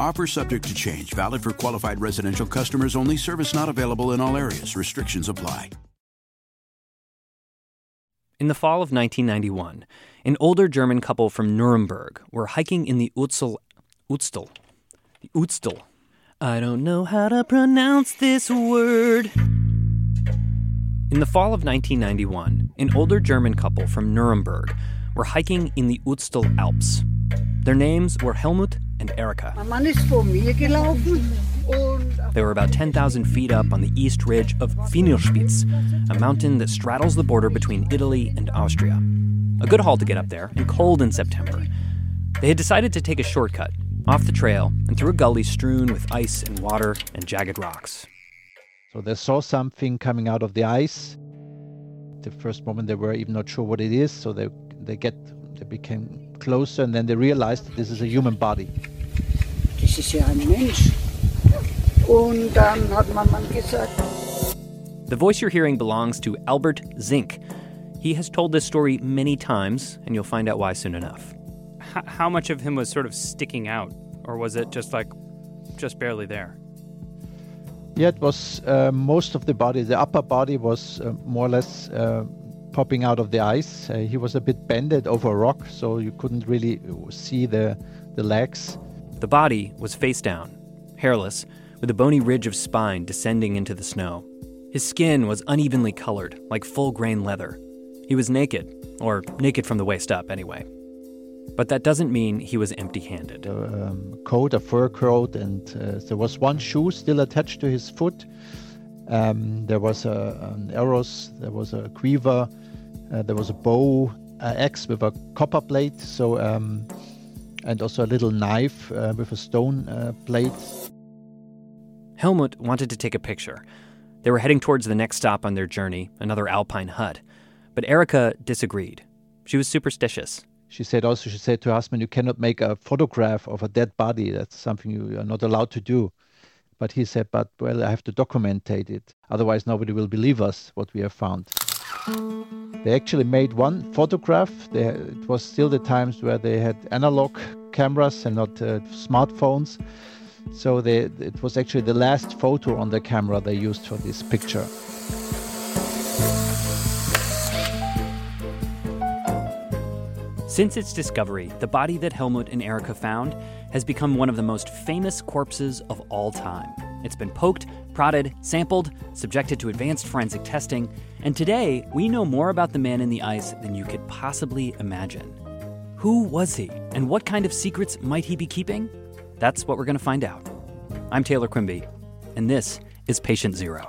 Offer subject to change, valid for qualified residential customers only, service not available in all areas. Restrictions apply. In the fall of 1991, an older German couple from Nuremberg were hiking in the Utsel, Utstel, the. I don't know how to pronounce this word. In the fall of 1991, an older German couple from Nuremberg were hiking in the Utstel Alps. Their names were Helmut and Erika. Mein Mann ist vor mir gelaufen und They were about 10,000 feet up on the east ridge of Finnerspitz, a mountain that straddles the border between Italy and Austria. A good haul to get up there, and cold in September. They had decided to take a shortcut, off the trail, and through a gully strewn with ice and water and jagged rocks. So they saw something coming out of the ice. The first moment they were even not sure what it is, so they they get they became closer and then they realized that this is a human body. Das ist ja ein Mensch. Und dann hat mein Mann gesagt, The voice you're hearing belongs to Albert Zink. He has told this story many times, and you'll find out why soon enough. H- how much of him was sort of sticking out, or was it just like just barely there? Yeah, it was uh, most of the body. The upper body was uh, more or less uh, popping out of the ice. Uh, he was a bit bended over a rock, so you couldn't really see the the legs. The body was face down, hairless, with a bony ridge of spine descending into the snow. His skin was unevenly colored, like full grain leather. He was naked, or naked from the waist up, anyway. But that doesn't mean he was empty handed. um, coat, a fur coat, and uh, there was one shoe still attached to his foot. Um, there was a, an arrows, there was a quiver, uh, there was a bow, an axe with a copper blade, so um, and also a little knife uh, with a stone uh, blade. Helmut wanted to take a picture. They were heading towards the next stop on their journey, another alpine hut. But Erika disagreed. She was superstitious. She said also, she said to her husband, "You cannot make a photograph of a dead body. That's something you are not allowed to do." But he said, "But well, I have to documentate it. Otherwise, nobody will believe us what we have found." They actually made one photograph. They, it was still the times where they had analog cameras and not uh, smartphones. So they, it was actually the last photo on the camera they used for this picture. Since its discovery, the body that Helmut and Erika found has become one of the most famous corpses of all time. It's been poked, prodded, sampled, subjected to advanced forensic testing, and today we know more about the man in the ice than you could possibly imagine. Who was he, and what kind of secrets might he be keeping? That's what we're going to find out. I'm Taylor Quimby, and this is Patient Zero.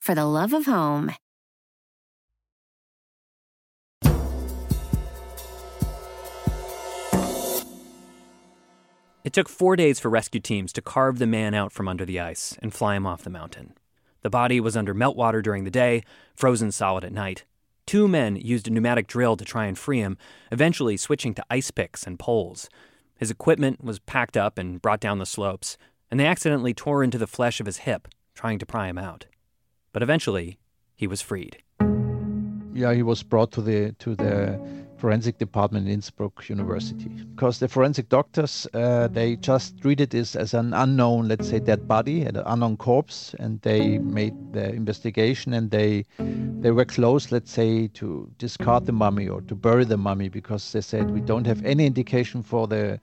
for the love of home. It took four days for rescue teams to carve the man out from under the ice and fly him off the mountain. The body was under meltwater during the day, frozen solid at night. Two men used a pneumatic drill to try and free him, eventually switching to ice picks and poles. His equipment was packed up and brought down the slopes, and they accidentally tore into the flesh of his hip, trying to pry him out. But eventually, he was freed. Yeah, he was brought to the to the forensic department in Innsbruck University because the forensic doctors uh, they just treated this as an unknown, let's say, dead body, an unknown corpse, and they made the investigation and they they were close, let's say, to discard the mummy or to bury the mummy because they said we don't have any indication for the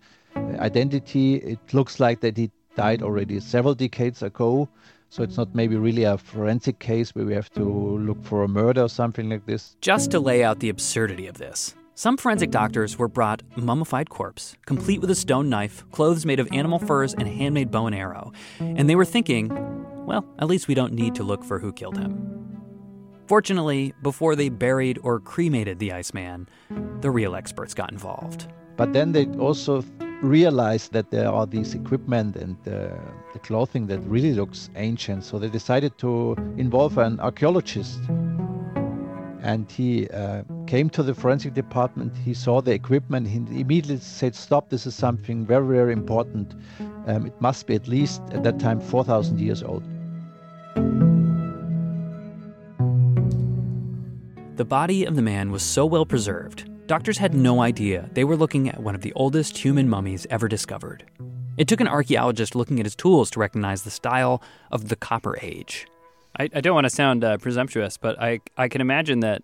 identity. It looks like that he died already several decades ago. So it's not maybe really a forensic case where we have to look for a murder or something like this. Just to lay out the absurdity of this, some forensic doctors were brought a mummified corpse, complete with a stone knife, clothes made of animal furs, and a handmade bow and arrow. And they were thinking, well, at least we don't need to look for who killed him. Fortunately, before they buried or cremated the Iceman, the real experts got involved. But then they also realized that there are these equipment and uh, the clothing that really looks ancient. So they decided to involve an archaeologist. And he uh, came to the forensic department. He saw the equipment. He immediately said, Stop, this is something very, very important. Um, it must be at least at that time 4,000 years old. The body of the man was so well preserved doctors had no idea they were looking at one of the oldest human mummies ever discovered. It took an archaeologist looking at his tools to recognize the style of the Copper Age. I, I don't want to sound uh, presumptuous, but I, I can imagine that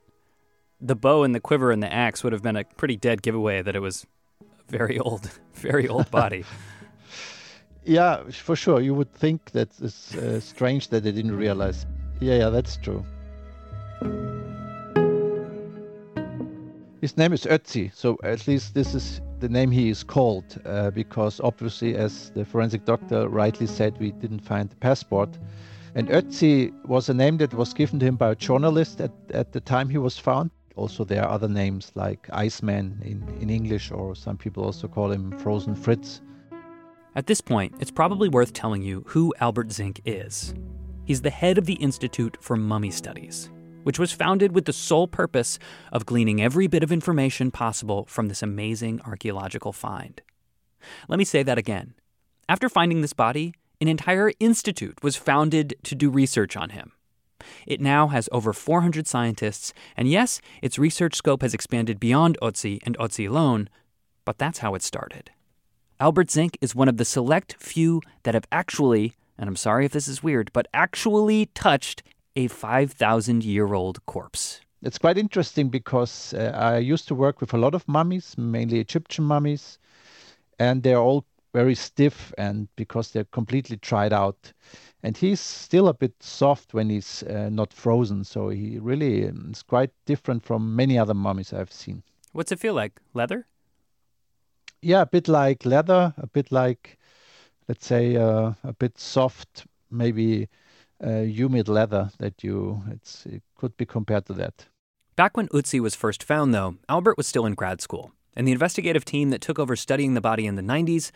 the bow and the quiver and the axe would have been a pretty dead giveaway that it was a very old, very old body. yeah, for sure. You would think that it's uh, strange that they didn't realize. Yeah, yeah, that's true. His name is Ötzi, so at least this is the name he is called, uh, because obviously, as the forensic doctor rightly said, we didn't find the passport. And Ötzi was a name that was given to him by a journalist at, at the time he was found. Also, there are other names like Iceman in, in English, or some people also call him Frozen Fritz. At this point, it's probably worth telling you who Albert Zink is. He's the head of the Institute for Mummy Studies, which was founded with the sole purpose of gleaning every bit of information possible from this amazing archaeological find. Let me say that again. After finding this body, an entire institute was founded to do research on him. It now has over 400 scientists, and yes, its research scope has expanded beyond Ötzi and Ötzi alone, but that's how it started. Albert Zink is one of the select few that have actually, and I'm sorry if this is weird, but actually touched a 5,000 year old corpse. It's quite interesting because uh, I used to work with a lot of mummies, mainly Egyptian mummies, and they're all very stiff and because they're completely dried out. And he's still a bit soft when he's uh, not frozen, so he really um, is quite different from many other mummies I've seen. What's it feel like? Leather? Yeah, a bit like leather, a bit like, let's say, uh, a bit soft, maybe humid leather that you it's it could be compared to that. Back when Ötzi was first found, though, Albert was still in grad school, and the investigative team that took over studying the body in the 90s,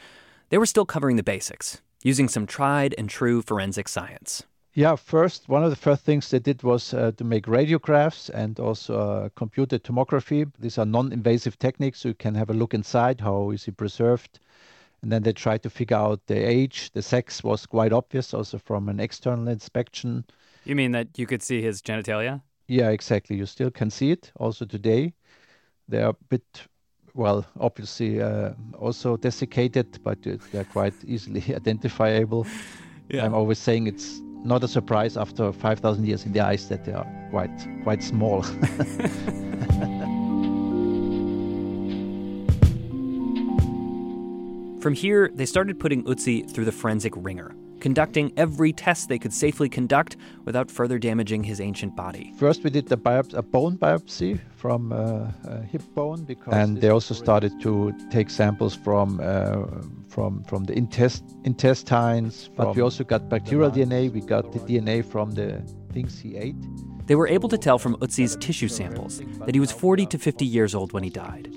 they were still covering the basics, using some tried and true forensic science. Yeah, first, one of the first things they did was uh, to make radiographs and also uh, computed tomography. These are non invasive techniques, so you can have a look inside how is he preserved. And then they tried to figure out the age. The sex was quite obvious also from an external inspection. You mean that you could see his genitalia? Yeah, exactly. You still can see it also today. They are a bit, well, obviously uh, also desiccated, but they're quite easily identifiable. Yeah. I'm always saying it's not a surprise after 5,000 years in the ice that they are quite quite small. From here, they started putting Ötzi through the forensic wringer, conducting every test they could safely conduct without further damaging his ancient body. First, we did biop- a bone biopsy from uh, a hip bone, because and they also started to take samples from uh, from from the intest- intestines. But we also got bacterial DNA. We got the DNA from the things he ate. They were able to tell from Ötzi's tissue samples that he was 40 to 50 years old when he died.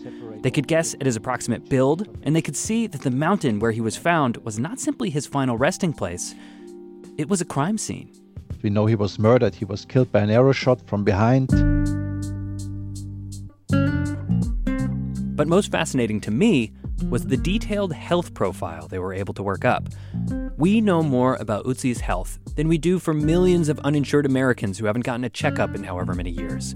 They could guess at his approximate build, and they could see that the mountain where he was found was not simply his final resting place, it was a crime scene. We know he was murdered. He was killed by an arrow shot from behind. But most fascinating to me was the detailed health profile they were able to work up. We know more about Ötzi's health than we do for millions of uninsured Americans who haven't gotten a checkup in however many years.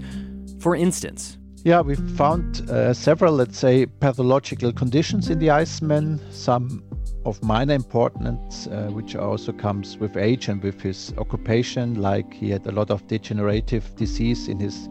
For instance, yeah, we found uh, several, let's say, pathological conditions in the Iceman, some of minor importance, uh, which also comes with age and with his occupation, like he had a lot of degenerative disease in his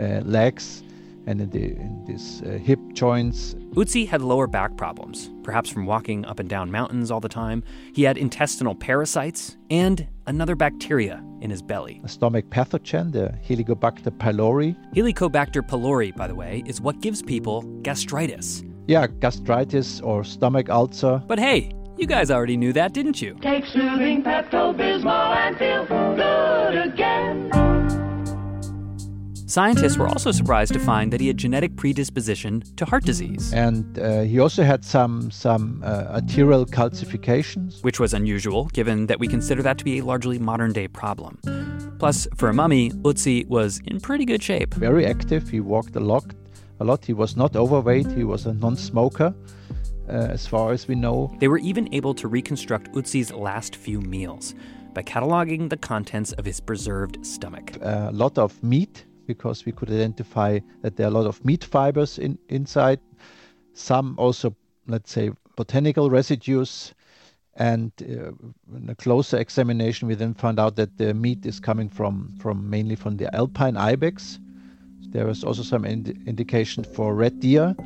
uh, legs and in, the, in these uh, hip joints. Ötzi had lower back problems, perhaps from walking up and down mountains all the time. He had intestinal parasites and another bacteria in his belly. A stomach pathogen, the Helicobacter pylori. Helicobacter pylori, by the way, is what gives people gastritis. Yeah, gastritis or stomach ulcer. But hey, you guys already knew that, didn't you? Take soothing Pepto-Bismol and feel good again. Scientists were also surprised to find that he had genetic predisposition to heart disease. And uh, he also had some, some uh, arterial calcifications. Which was unusual, given that we consider that to be a largely modern day problem. Plus, for a mummy, Ötzi was in pretty good shape. Very active. He walked a lot. A lot. He was not overweight. He was a non smoker. Uh, as far as we know. They were even able to reconstruct Ötzi's last few meals by cataloging the contents of his preserved stomach. A lot of meat because we could identify that there are a lot of meat fibers in, inside, some also, let's say, botanical residues. And uh, in a closer examination, we then found out that the meat is coming from, from mainly from the alpine ibex. There was also some ind- indication for red deer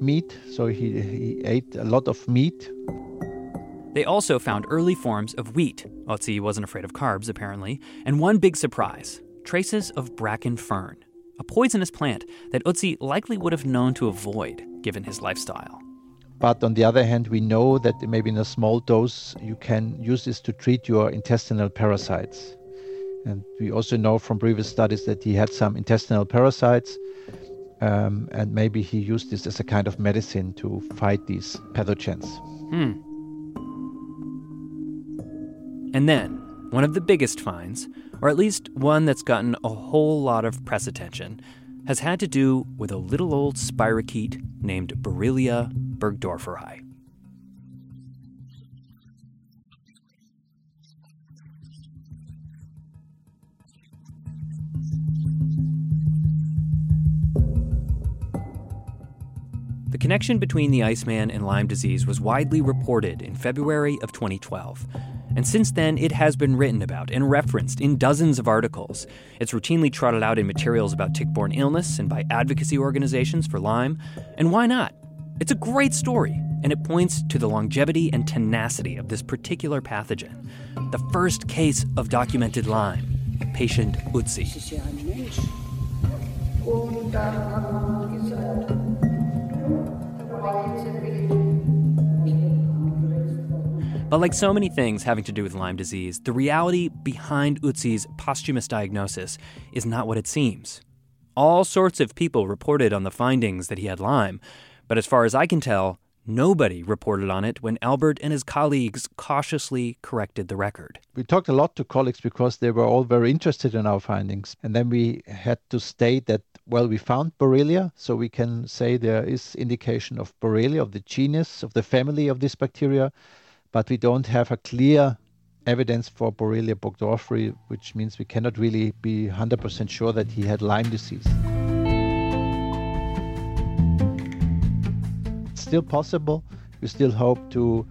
meat, so he, he ate a lot of meat. They also found early forms of wheat. Ötzi wasn't afraid of carbs, apparently. And one big surprise traces of bracken fern, a poisonous plant that Ötzi likely would have known to avoid given his lifestyle. But on the other hand, we know that maybe in a small dose you can use this to treat your intestinal parasites. And we also know from previous studies that he had some intestinal parasites, um, and maybe he used this as a kind of medicine to fight these pathogens. Hmm. And then, one of the biggest finds or at least one that's gotten a whole lot of press attention, has had to do with a little old spirochete named Borrelia burgdorferi. The connection between the Iceman and Lyme disease was widely reported in February of 2012. And since then, it has been written about and referenced in dozens of articles. It's routinely trotted out in materials about tick borne illness and by advocacy organizations for Lyme. And why not? It's a great story, and it points to the longevity and tenacity of this particular pathogen. The first case of documented Lyme, patient Ötzi. But like so many things having to do with Lyme disease, the reality behind Ötzi's posthumous diagnosis is not what it seems. All sorts of people reported on the findings that he had Lyme, but as far as I can tell, Nobody reported on it when Albert and his colleagues cautiously corrected the record. We talked a lot to colleagues because they were all very interested in our findings. And then we had to state that, well, we found Borrelia, so we can say there is indication of Borrelia, of the genus, of the family of this bacteria, but we don't have a clear evidence for Borrelia burgdorferi, which means we cannot really be 100% sure that he had Lyme disease. It's still possible. We still hope to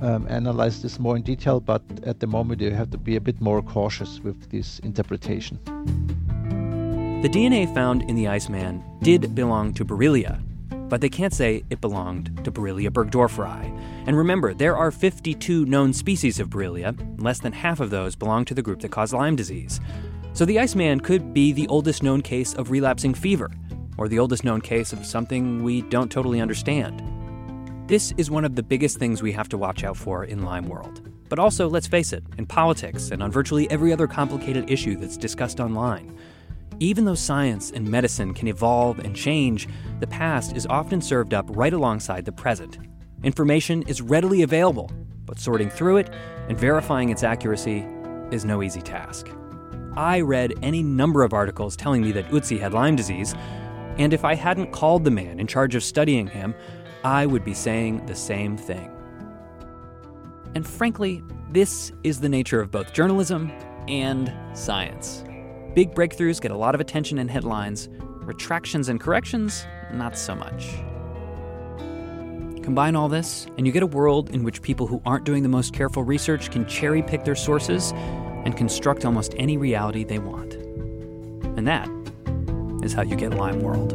um, analyze this more in detail, but at the moment you have to be a bit more cautious with this interpretation. The DNA found in the Iceman did belong to Borrelia, but they can't say it belonged to Borrelia burgdorferi. And remember, there are 52 known species of Borrelia. Less than half of those belong to the group that caused Lyme disease. So the Iceman could be the oldest known case of relapsing fever, or the oldest known case of something we don't totally understand. This is one of the biggest things we have to watch out for in Lyme world. But also, let's face it, in politics and on virtually every other complicated issue that's discussed online. Even though science and medicine can evolve and change, the past is often served up right alongside the present. Information is readily available, but sorting through it and verifying its accuracy is no easy task. I read any number of articles telling me that Ötzi had Lyme disease, and if I hadn't called the man in charge of studying him, I would be saying the same thing. And frankly, this is the nature of both journalism and science. Big breakthroughs get a lot of attention in headlines, retractions and corrections, not so much. Combine all this, and you get a world in which people who aren't doing the most careful research can cherry pick their sources and construct almost any reality they want. And that is how you get Lyme World.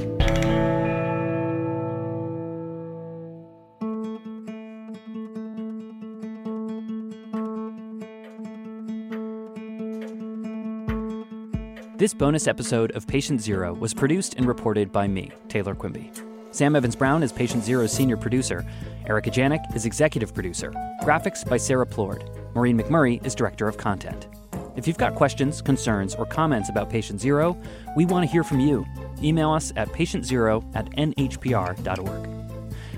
This bonus episode of Patient Zero was produced and reported by me, Taylor Quimby. Sam Evans Brown is Patient Zero's senior producer. Erica Janik is executive producer. Graphics by Sarah Plourde. Maureen McMurray is director of content. If you've got questions, concerns, or comments about Patient Zero, we want to hear from you. Email us at patientzero at nhpr.org.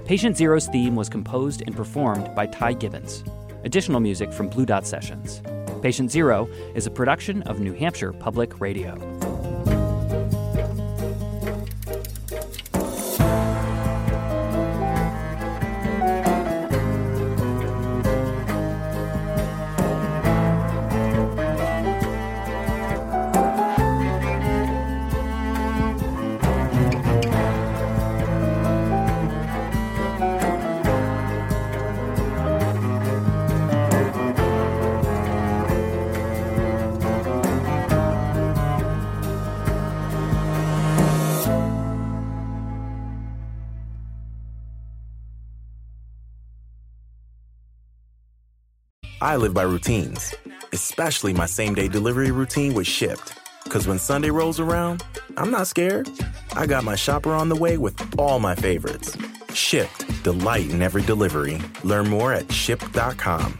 Patient Zero's theme was composed and performed by Ty Gibbons. Additional music from Blue Dot Sessions. Patient Zero is a production of New Hampshire Public Radio. I live by routines, especially my same day delivery routine with Shipt. Because when Sunday rolls around, I'm not scared. I got my shopper on the way with all my favorites. Shipt, delight in every delivery. Learn more at shipt.com.